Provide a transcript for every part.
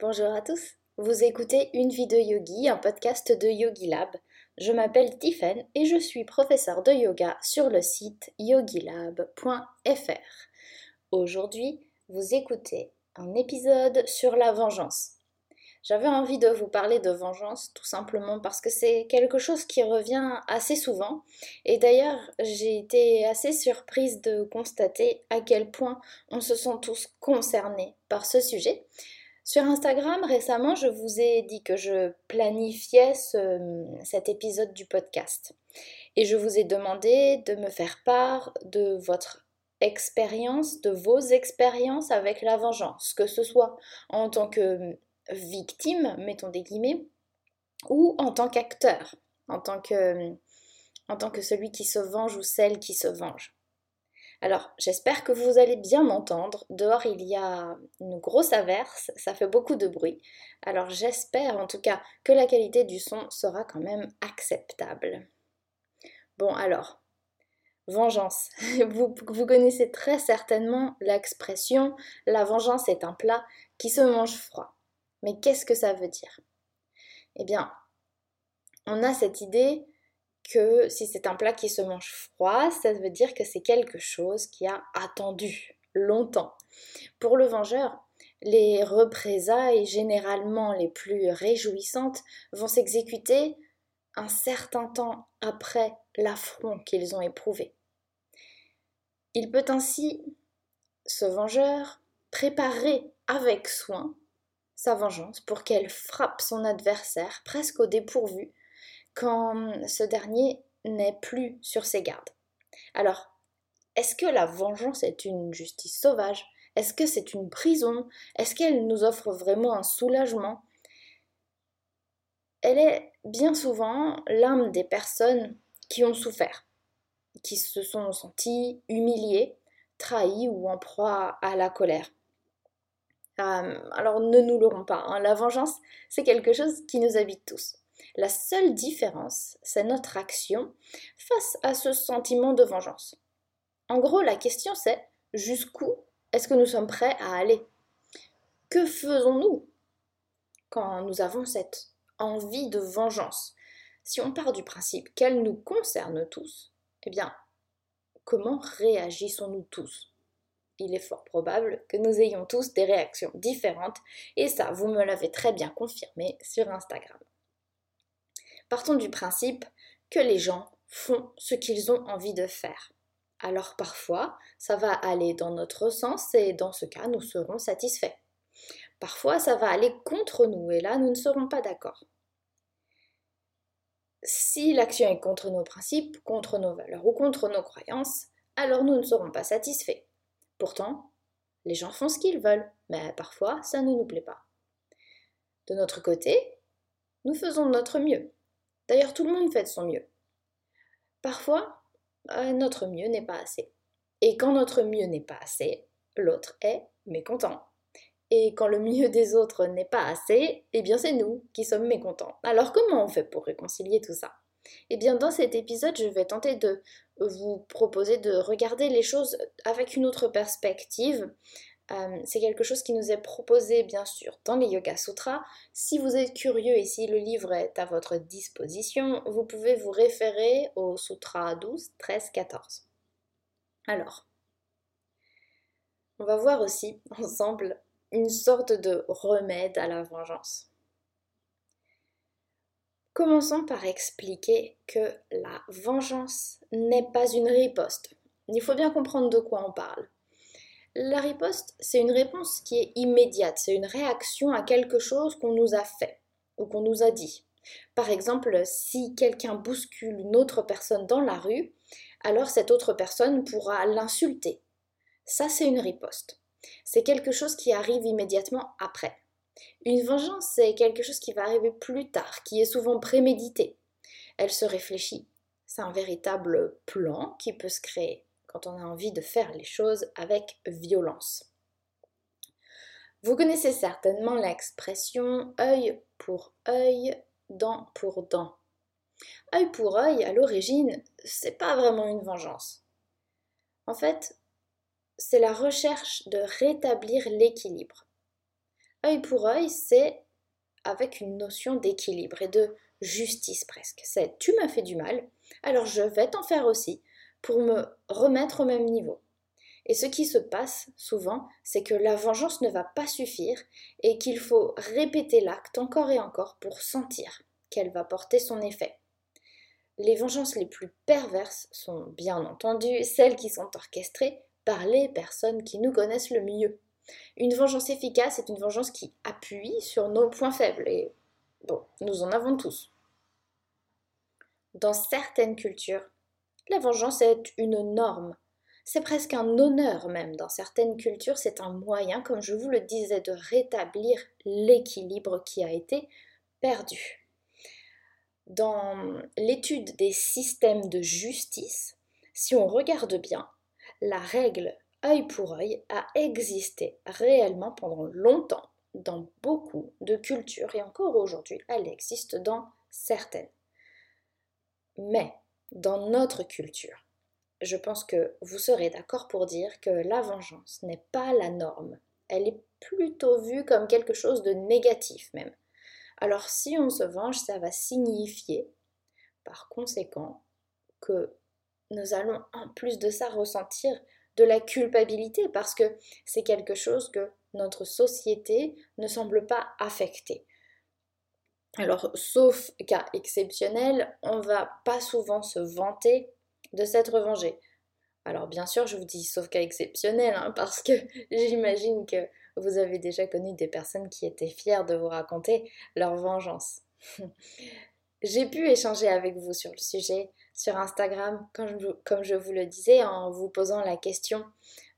Bonjour à tous. Vous écoutez Une vie de yogi, un podcast de Yogi Lab. Je m'appelle Tiffen et je suis professeur de yoga sur le site yogilab.fr. Aujourd'hui, vous écoutez un épisode sur la vengeance. J'avais envie de vous parler de vengeance tout simplement parce que c'est quelque chose qui revient assez souvent et d'ailleurs j'ai été assez surprise de constater à quel point on se sent tous concernés par ce sujet sur Instagram, récemment, je vous ai dit que je planifiais cet épisode du podcast. Et je vous ai demandé de me faire part de votre expérience, de vos expériences avec la vengeance, que ce soit en tant que victime, mettons des guillemets, ou en tant qu'acteur, en tant que, en tant que celui qui se venge ou celle qui se venge. Alors, j'espère que vous allez bien m'entendre. Dehors, il y a une grosse averse, ça fait beaucoup de bruit. Alors, j'espère en tout cas que la qualité du son sera quand même acceptable. Bon, alors, vengeance. Vous, vous connaissez très certainement l'expression la vengeance est un plat qui se mange froid. Mais qu'est-ce que ça veut dire? Eh bien, on a cette idée que si c'est un plat qui se mange froid, ça veut dire que c'est quelque chose qui a attendu longtemps. Pour le vengeur, les représailles généralement les plus réjouissantes vont s'exécuter un certain temps après l'affront qu'ils ont éprouvé. Il peut ainsi, ce vengeur, préparer avec soin sa vengeance pour qu'elle frappe son adversaire presque au dépourvu quand ce dernier n'est plus sur ses gardes. Alors, est-ce que la vengeance est une justice sauvage? Est-ce que c'est une prison? Est-ce qu'elle nous offre vraiment un soulagement? Elle est bien souvent l'âme des personnes qui ont souffert, qui se sont senties humiliées, trahies ou en proie à la colère. Euh, alors ne nous l'aurons pas, hein. la vengeance c'est quelque chose qui nous habite tous. La seule différence, c'est notre action face à ce sentiment de vengeance. En gros, la question c'est jusqu'où est-ce que nous sommes prêts à aller? Que faisons-nous quand nous avons cette envie de vengeance? Si on part du principe qu'elle nous concerne tous, eh bien, comment réagissons-nous tous? Il est fort probable que nous ayons tous des réactions différentes, et ça, vous me l'avez très bien confirmé sur Instagram. Partons du principe que les gens font ce qu'ils ont envie de faire. Alors parfois, ça va aller dans notre sens et dans ce cas, nous serons satisfaits. Parfois, ça va aller contre nous et là, nous ne serons pas d'accord. Si l'action est contre nos principes, contre nos valeurs ou contre nos croyances, alors nous ne serons pas satisfaits. Pourtant, les gens font ce qu'ils veulent, mais parfois, ça ne nous plaît pas. De notre côté, nous faisons notre mieux. D'ailleurs, tout le monde fait de son mieux. Parfois, euh, notre mieux n'est pas assez. Et quand notre mieux n'est pas assez, l'autre est mécontent. Et quand le mieux des autres n'est pas assez, eh bien c'est nous qui sommes mécontents. Alors comment on fait pour réconcilier tout ça? Eh bien dans cet épisode, je vais tenter de vous proposer de regarder les choses avec une autre perspective, euh, c'est quelque chose qui nous est proposé bien sûr dans les Yoga Sutras. Si vous êtes curieux et si le livre est à votre disposition, vous pouvez vous référer au Sutra 12, 13, 14. Alors, on va voir aussi ensemble une sorte de remède à la vengeance. Commençons par expliquer que la vengeance n'est pas une riposte. Il faut bien comprendre de quoi on parle. La riposte, c'est une réponse qui est immédiate, c'est une réaction à quelque chose qu'on nous a fait ou qu'on nous a dit. Par exemple, si quelqu'un bouscule une autre personne dans la rue, alors cette autre personne pourra l'insulter. Ça, c'est une riposte. C'est quelque chose qui arrive immédiatement après. Une vengeance, c'est quelque chose qui va arriver plus tard, qui est souvent prémédité. Elle se réfléchit. C'est un véritable plan qui peut se créer quand on a envie de faire les choses avec violence. Vous connaissez certainement l'expression œil pour œil, dent pour dent. Œil pour œil, à l'origine, c'est pas vraiment une vengeance. En fait, c'est la recherche de rétablir l'équilibre. œil pour œil, c'est avec une notion d'équilibre et de justice presque. C'est tu m'as fait du mal, alors je vais t'en faire aussi pour me remettre au même niveau. Et ce qui se passe souvent, c'est que la vengeance ne va pas suffire et qu'il faut répéter l'acte encore et encore pour sentir qu'elle va porter son effet. Les vengeances les plus perverses sont bien entendu celles qui sont orchestrées par les personnes qui nous connaissent le mieux. Une vengeance efficace est une vengeance qui appuie sur nos points faibles et bon, nous en avons tous. Dans certaines cultures, la vengeance est une norme. C'est presque un honneur même. Dans certaines cultures, c'est un moyen, comme je vous le disais, de rétablir l'équilibre qui a été perdu. Dans l'étude des systèmes de justice, si on regarde bien, la règle œil pour œil a existé réellement pendant longtemps dans beaucoup de cultures et encore aujourd'hui elle existe dans certaines. Mais dans notre culture, je pense que vous serez d'accord pour dire que la vengeance n'est pas la norme. Elle est plutôt vue comme quelque chose de négatif même. Alors si on se venge, ça va signifier par conséquent que nous allons en plus de ça ressentir de la culpabilité parce que c'est quelque chose que notre société ne semble pas affecter. Alors, sauf cas exceptionnel, on va pas souvent se vanter de s'être vengé. Alors, bien sûr, je vous dis sauf cas exceptionnel, hein, parce que j'imagine que vous avez déjà connu des personnes qui étaient fières de vous raconter leur vengeance. J'ai pu échanger avec vous sur le sujet sur Instagram, comme je, vous le disais, en vous posant la question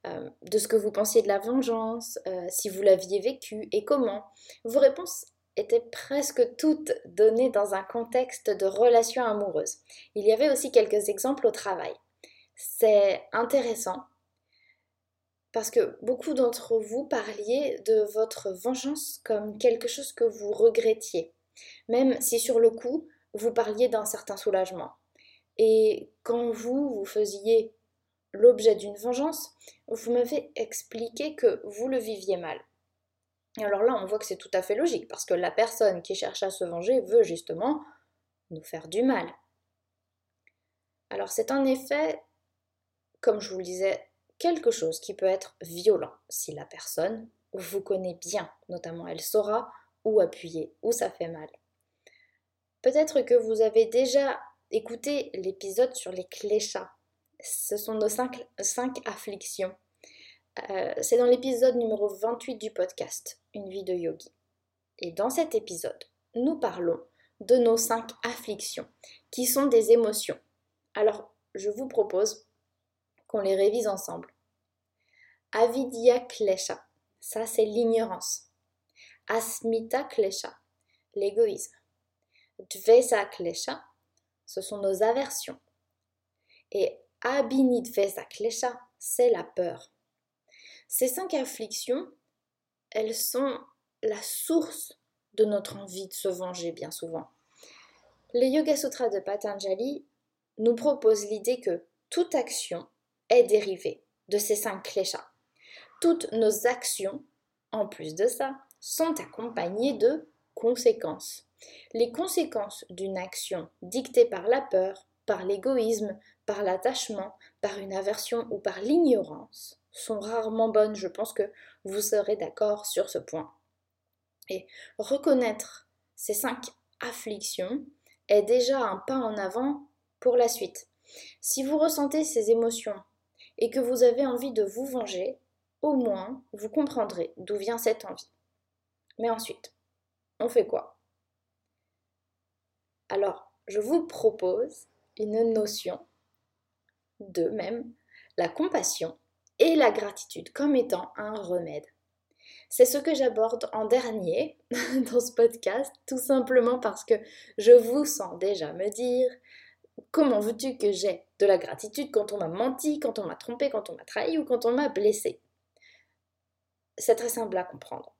euh, de ce que vous pensiez de la vengeance, euh, si vous l'aviez vécu et comment. Vos réponses étaient presque toutes données dans un contexte de relation amoureuse. Il y avait aussi quelques exemples au travail. C'est intéressant parce que beaucoup d'entre vous parliez de votre vengeance comme quelque chose que vous regrettiez, même si sur le coup, vous parliez d'un certain soulagement. Et quand vous, vous faisiez l'objet d'une vengeance, vous m'avez expliqué que vous le viviez mal. Alors là, on voit que c'est tout à fait logique, parce que la personne qui cherche à se venger veut justement nous faire du mal. Alors c'est en effet, comme je vous le disais, quelque chose qui peut être violent si la personne vous connaît bien, notamment elle saura où appuyer, où ça fait mal. Peut-être que vous avez déjà écoutez l'épisode sur les cléchats. Ce sont nos cinq, afflictions. Euh, c'est dans l'épisode numéro 28 du podcast, Une vie de yogi. Et dans cet épisode, nous parlons de nos cinq afflictions, qui sont des émotions. Alors, je vous propose qu'on les révise ensemble. Avidya klesha, ça c'est l'ignorance. Asmita klesha, l'égoïsme. Dvesa klesha, ce sont nos aversions. Et Abinidvesa Klesha, c'est la peur. Ces cinq afflictions, elles sont la source de notre envie de se venger bien souvent. Les Yoga Sutras de Patanjali nous proposent l'idée que toute action est dérivée de ces cinq kleshas. Toutes nos actions, en plus de ça, sont accompagnées de conséquences. Les conséquences d'une action dictée par la peur, par l'égoïsme, par l'attachement, par une aversion ou par l'ignorance sont rarement bonnes. Je pense que vous serez d'accord sur ce point. Et reconnaître ces cinq afflictions est déjà un pas en avant pour la suite. Si vous ressentez ces émotions et que vous avez envie de vous venger, au moins vous comprendrez d'où vient cette envie. Mais ensuite, on fait quoi? Alors, je vous propose une notion de même la compassion et la gratitude comme étant un remède. C'est ce que j'aborde en dernier dans ce podcast, tout simplement parce que je vous sens déjà me dire comment veux-tu que j'ai de la gratitude quand on m'a menti, quand on m'a trompé, quand on m'a trahi ou quand on m'a blessé? C'est très simple à comprendre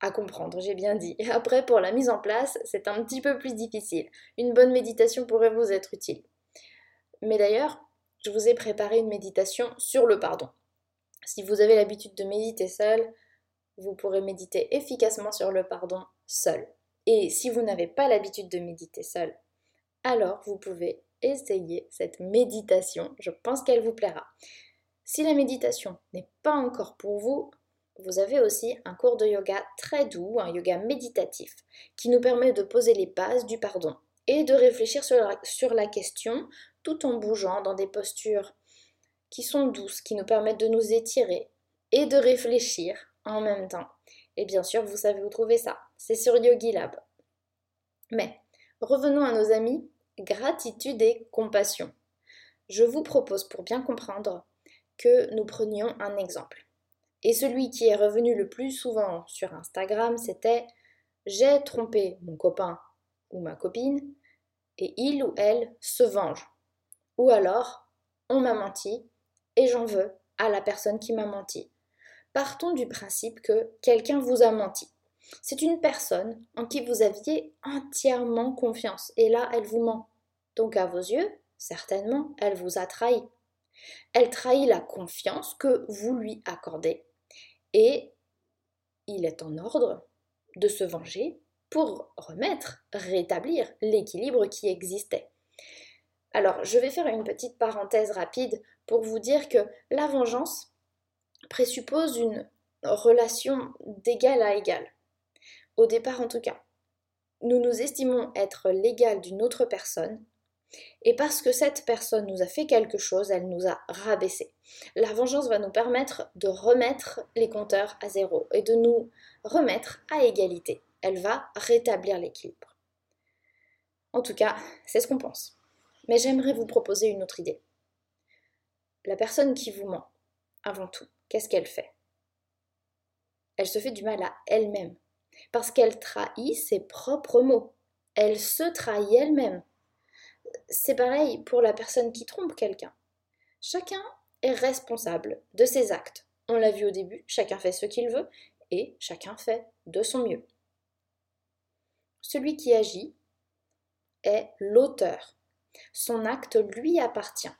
à comprendre, j'ai bien dit. Après, pour la mise en place, c'est un petit peu plus difficile. Une bonne méditation pourrait vous être utile. Mais d'ailleurs, je vous ai préparé une méditation sur le pardon. Si vous avez l'habitude de méditer seul, vous pourrez méditer efficacement sur le pardon seul. Et si vous n'avez pas l'habitude de méditer seul, alors vous pouvez essayer cette méditation. Je pense qu'elle vous plaira. Si la méditation n'est pas encore pour vous, vous avez aussi un cours de yoga très doux, un yoga méditatif, qui nous permet de poser les bases du pardon et de réfléchir sur la, question tout en bougeant dans des postures qui sont douces, qui nous permettent de nous étirer et de réfléchir en même temps. Et bien sûr, vous savez où trouver ça. C'est sur Yogi Lab. Mais revenons à nos amis gratitude et compassion. Je vous propose pour bien comprendre que nous prenions un exemple. Et celui qui est revenu le plus souvent sur Instagram, c'était j'ai trompé mon copain ou ma copine et il ou elle se venge. Ou alors on m'a menti et j'en veux à la personne qui m'a menti. Partons du principe que quelqu'un vous a menti. C'est une personne en qui vous aviez entièrement confiance et là elle vous ment. Donc à vos yeux, certainement, elle vous a trahi. Elle trahit la confiance que vous lui accordez et il est en ordre de se venger pour remettre, rétablir l'équilibre qui existait. Alors, je vais faire une petite parenthèse rapide pour vous dire que la vengeance présuppose une relation d'égal à égal. Au départ, en tout cas. Nous nous estimons être l'égal d'une autre personne, et parce que cette personne nous a fait quelque chose, elle nous a rabaissé. La vengeance va nous permettre de remettre les compteurs à zéro et de nous remettre à égalité. Elle va rétablir l'équilibre. En tout cas, c'est ce qu'on pense. Mais j'aimerais vous proposer une autre idée. La personne qui vous ment, avant tout, qu'est-ce qu'elle fait? Elle se fait du mal à elle-même, parce qu'elle trahit ses propres mots. Elle se trahit elle-même. C'est pareil pour la personne qui trompe quelqu'un. Chacun est responsable de ses actes. On l'a vu au début, chacun fait ce qu'il veut et chacun fait de son mieux. Celui qui agit est l'auteur. Son acte lui appartient.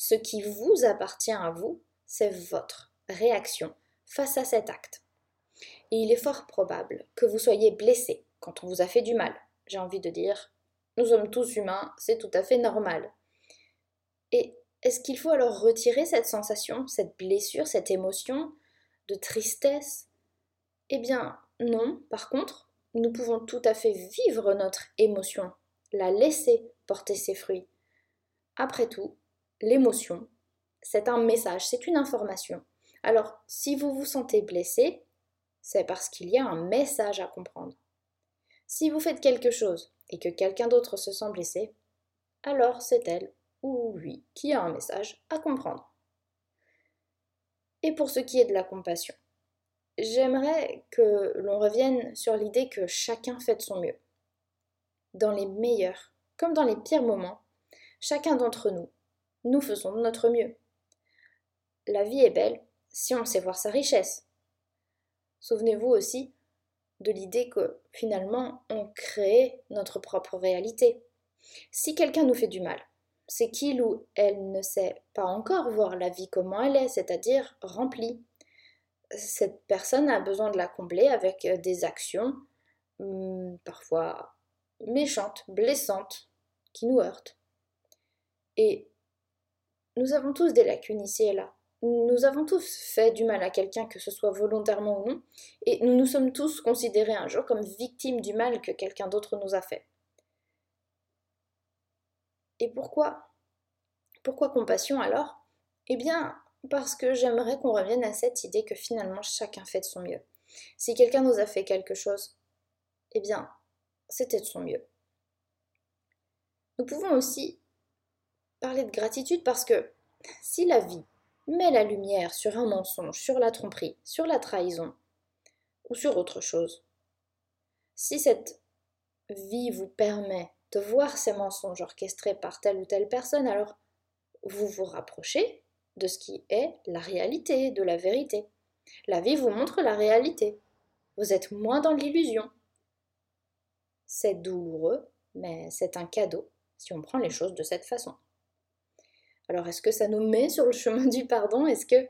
Ce qui vous appartient à vous, c'est votre réaction face à cet acte. Et il est fort probable que vous soyez blessé quand on vous a fait du mal. J'ai envie de dire, nous sommes tous humains, c'est tout à fait normal. Et est-ce qu'il faut alors retirer cette sensation, cette blessure, cette émotion de tristesse? Eh bien non, par contre, nous pouvons tout à fait vivre notre émotion, la laisser porter ses fruits. Après tout, l'émotion, c'est un message, c'est une information. Alors, si vous vous sentez blessé, c'est parce qu'il y a un message à comprendre. Si vous faites quelque chose et que quelqu'un d'autre se sent blessé, alors c'est elle ou lui qui a un message à comprendre. Et pour ce qui est de la compassion, j'aimerais que l'on revienne sur l'idée que chacun fait de son mieux. Dans les meilleurs comme dans les pires moments, chacun d'entre nous, nous faisons de notre mieux. La vie est belle si on sait voir sa richesse. Souvenez-vous aussi de l'idée que finalement on crée notre propre réalité. Si quelqu'un nous fait du mal, c'est qu'il ou elle ne sait pas encore voir la vie comment elle est, c'est-à-dire remplie. Cette personne a besoin de la combler avec des actions hmm, parfois méchantes, blessantes, qui nous heurtent. Et nous avons tous des lacunes ici et là. Nous avons tous fait du mal à quelqu'un, que ce soit volontairement ou non, et nous nous sommes tous considérés un jour comme victimes du mal que quelqu'un d'autre nous a fait. Et pourquoi? Pourquoi compassion alors? Eh bien, parce que j'aimerais qu'on revienne à cette idée que finalement chacun fait de son mieux. Si quelqu'un nous a fait quelque chose, eh bien, c'était de son mieux. Nous pouvons aussi parler de gratitude parce que si la vie met la lumière sur un mensonge, sur la tromperie, sur la trahison ou sur autre chose. Si cette vie vous permet de voir ces mensonges orchestrés par telle ou telle personne, alors vous vous rapprochez de ce qui est la réalité, de la vérité. La vie vous montre la réalité. Vous êtes moins dans l'illusion. C'est douloureux, mais c'est un cadeau si on prend les choses de cette façon. Alors est-ce que ça nous met sur le chemin du pardon? Est-ce que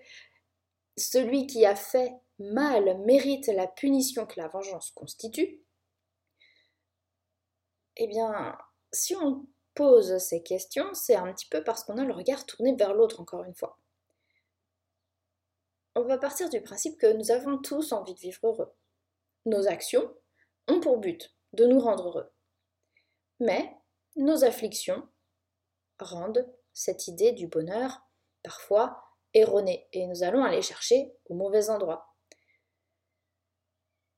celui qui a fait mal mérite la punition que la vengeance constitue, eh bien, si on pose ces questions, c'est un petit peu parce qu'on a le regard tourné vers l'autre, encore une fois. On va partir du principe que nous avons tous envie de vivre heureux. Nos actions ont pour but de nous rendre heureux. Mais nos afflictions rendent cette idée du bonheur parfois erronée et nous allons aller chercher au mauvais endroit.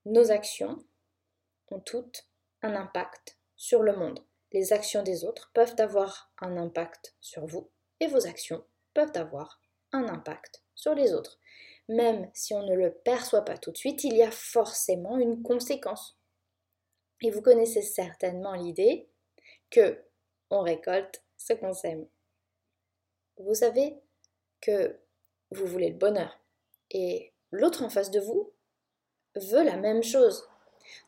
Nos actions ont toutes un impact sur le monde. Les actions des autres peuvent avoir un impact sur vous et vos actions peuvent avoir un impact sur les autres. Même si on ne le perçoit pas tout de suite, il y a forcément une conséquence. Et vous connaissez certainement l'idée que on récolte ce qu'on sème. Vous savez que vous voulez le bonheur et l'autre en face de vous veut la même chose.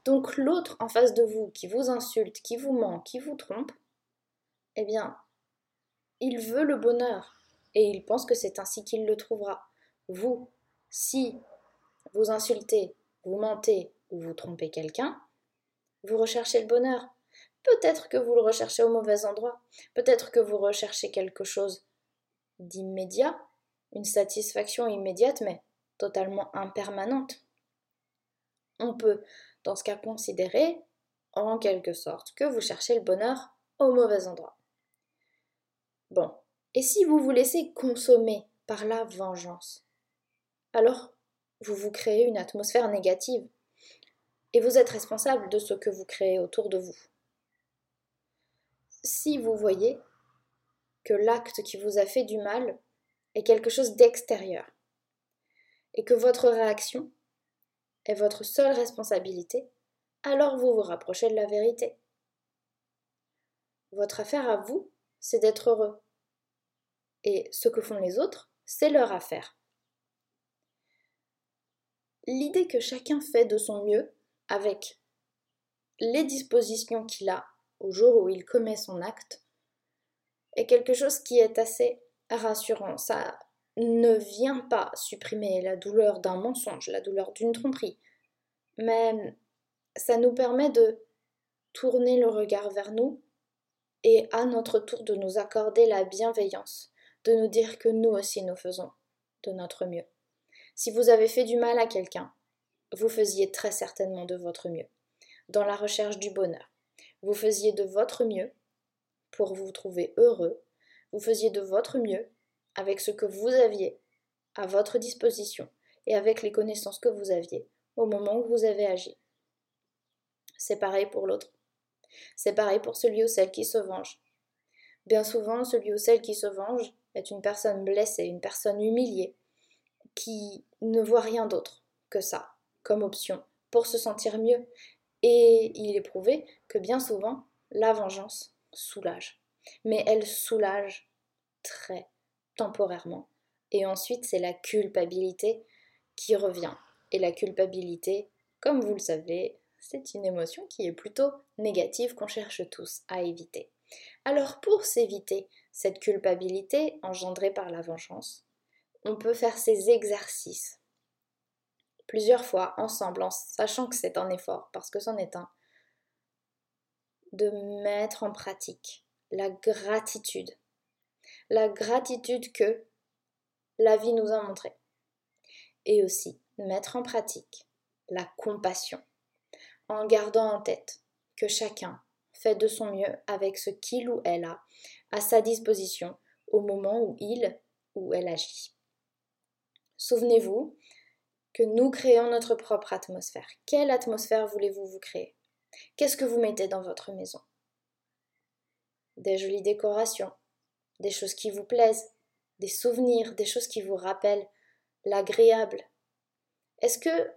Donc l'autre en face de vous qui vous insulte, qui vous ment, qui vous trompe, eh bien, il veut le bonheur et il pense que c'est ainsi qu'il le trouvera. Vous, si vous insultez, vous mentez ou vous trompez quelqu'un, vous recherchez le bonheur. Peut-être que vous le recherchez au mauvais endroit. Peut-être que vous recherchez quelque chose d'immédiat, une satisfaction immédiate, mais totalement impermanente. On peut, dans ce cas, considérer, en quelque sorte, que vous cherchez le bonheur au mauvais endroit. Bon, et si vous vous laissez consommer par la vengeance, alors vous vous créez une atmosphère négative et vous êtes responsable de ce que vous créez autour de vous. Si vous voyez que l'acte qui vous a fait du mal est quelque chose d'extérieur et que votre réaction est votre seule responsabilité, alors vous vous rapprochez de la vérité. Votre affaire à vous, c'est d'être heureux. Et ce que font les autres, c'est leur affaire. L'idée que chacun fait de son mieux avec les dispositions qu'il a au jour où il commet son acte est quelque chose qui est assez rassurant. Ça ne vient pas supprimer la douleur d'un mensonge, la douleur d'une tromperie, mais ça nous permet de tourner le regard vers nous et à notre tour de nous accorder la bienveillance, de nous dire que nous aussi nous faisons de notre mieux. Si vous avez fait du mal à quelqu'un, vous faisiez très certainement de votre mieux. Dans la recherche du bonheur, vous faisiez de votre mieux pour vous trouver heureux, vous faisiez de votre mieux avec ce que vous aviez à votre disposition et avec les connaissances que vous aviez au moment où vous avez agi. C'est pareil pour l'autre. C'est pareil pour celui ou celle qui se venge. Bien souvent, celui ou celle qui se venge est une personne blessée, une personne humiliée, qui ne voit rien d'autre que ça comme option pour se sentir mieux. Et il est prouvé que bien souvent, la vengeance soulage. Mais elle soulage très temporairement. Et ensuite, c'est la culpabilité qui revient. Et la culpabilité, comme vous le savez, c'est une émotion qui est plutôt négative qu'on cherche tous à éviter. Alors pour s'éviter cette culpabilité engendrée par la vengeance, on peut faire ces exercices plusieurs fois ensemble en sachant que c'est un effort parce que c'en est un de mettre en pratique la gratitude la gratitude que la vie nous a montrée et aussi mettre en pratique la compassion en gardant en tête que chacun fait de son mieux avec ce qu'il ou elle a à sa disposition au moment où il ou elle agit. Souvenez-vous que nous créons notre propre atmosphère. Quelle atmosphère voulez-vous vous créer? Qu'est-ce que vous mettez dans votre maison? Des jolies décorations, des choses qui vous plaisent, des souvenirs, des choses qui vous rappellent l'agréable. Est-ce que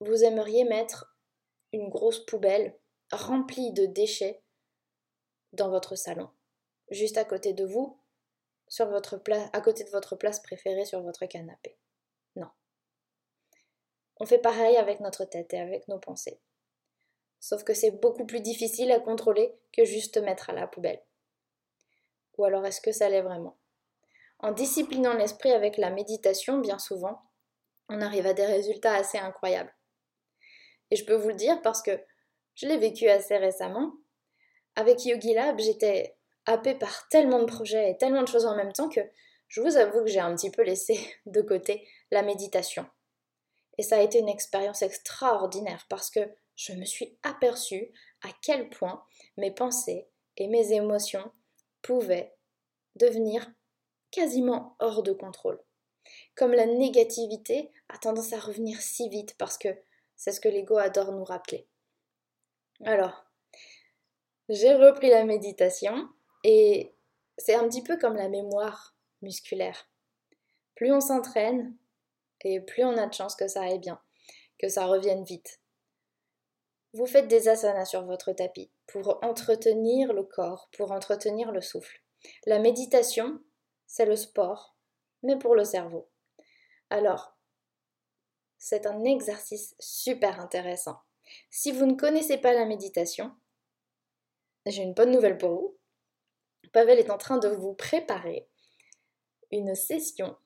vous aimeriez mettre une grosse poubelle remplie de déchets dans votre salon, juste à côté de vous, sur votre place, à côté de votre place préférée sur votre canapé? Non. On fait pareil avec notre tête et avec nos pensées. Sauf que c'est beaucoup plus difficile à contrôler que juste mettre à la poubelle. Ou alors est-ce que ça l'est vraiment? En disciplinant l'esprit avec la méditation, bien souvent, on arrive à des résultats assez incroyables. Et je peux vous le dire parce que je l'ai vécu assez récemment. Avec Yogi Lab, j'étais happée par tellement de projets et tellement de choses en même temps que je vous avoue que j'ai un petit peu laissé de côté la méditation. Et ça a été une expérience extraordinaire parce que je me suis aperçue à quel point mes pensées et mes émotions pouvaient devenir quasiment hors de contrôle. Comme la négativité a tendance à revenir si vite parce que c'est ce que l'ego adore nous rappeler. Alors, j'ai repris la méditation et c'est un petit peu comme la mémoire musculaire. Plus on s'entraîne et plus on a de chance que ça aille bien, que ça revienne vite. Vous faites des asanas sur votre tapis pour entretenir le corps, pour entretenir le souffle. La méditation, c'est le sport, mais pour le cerveau. Alors, c'est un exercice super intéressant. Si vous ne connaissez pas la méditation, j'ai une bonne nouvelle pour vous. Pavel est en train de vous préparer une session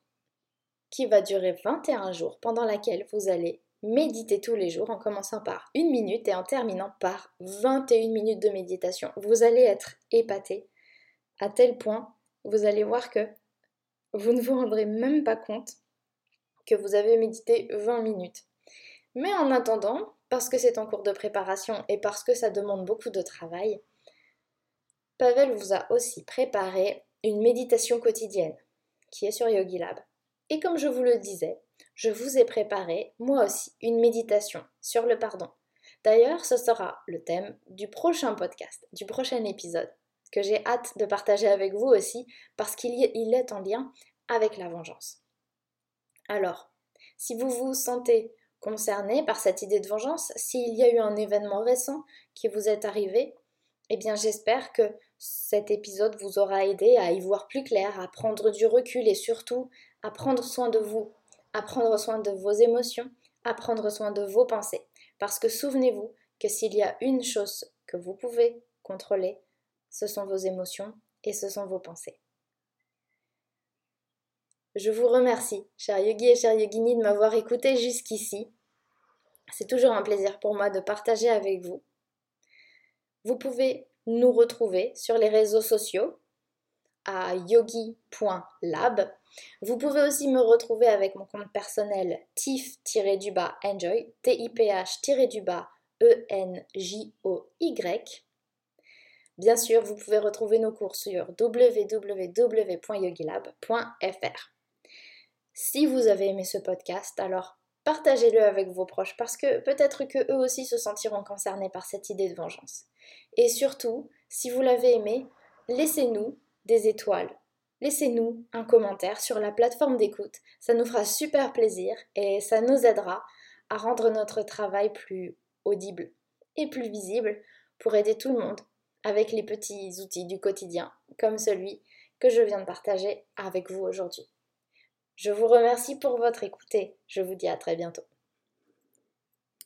qui va durer 21 jours pendant laquelle vous allez méditer tous les jours en commençant par une minute et en terminant par 21 minutes de méditation. Vous allez être épaté à tel point, vous allez voir que vous ne vous rendrez même pas compte que vous avez médité 20 minutes. Mais en attendant, parce que c'est en cours de préparation et parce que ça demande beaucoup de travail, Pavel vous a aussi préparé une méditation quotidienne qui est sur Yogi Lab. Et comme je vous le disais, je vous ai préparé, moi aussi, une méditation sur le pardon. D'ailleurs, ce sera le thème du prochain podcast, du prochain épisode, que j'ai hâte de partager avec vous aussi, parce qu'il est en lien avec la vengeance. Alors, si vous vous sentez concerné par cette idée de vengeance, s'il y a eu un événement récent qui vous est arrivé, eh bien j'espère que cet épisode vous aura aidé à y voir plus clair, à prendre du recul et surtout à prendre soin de vous, à prendre soin de vos émotions, à prendre soin de vos pensées. Parce que souvenez-vous que s'il y a une chose que vous pouvez contrôler, ce sont vos émotions et ce sont vos pensées. Je vous remercie, cher yogi et cher yogini, de m'avoir écouté jusqu'ici. C'est toujours un plaisir pour moi de partager avec vous. Vous pouvez nous retrouver sur les réseaux sociaux à yogi.lab. Vous pouvez aussi me retrouver avec mon compte personnel tif-enjoy, T-I-P-H-du-E-N-J-O-Y. Bien sûr, vous pouvez retrouver nos cours sur www.yogilab.fr. Si vous avez aimé ce podcast, alors partagez-le avec vos proches parce que peut-être que eux aussi se sentiront concernés par cette idée de vengeance. Et surtout, si vous l'avez aimé, laissez-nous des étoiles. Laissez-nous un commentaire sur la plateforme d'écoute. Ça nous fera super plaisir et ça nous aidera à rendre notre travail plus audible et plus visible pour aider tout le monde avec les petits outils du quotidien comme celui que je viens de partager avec vous aujourd'hui. Je vous remercie pour votre écoute et je vous dis à très bientôt.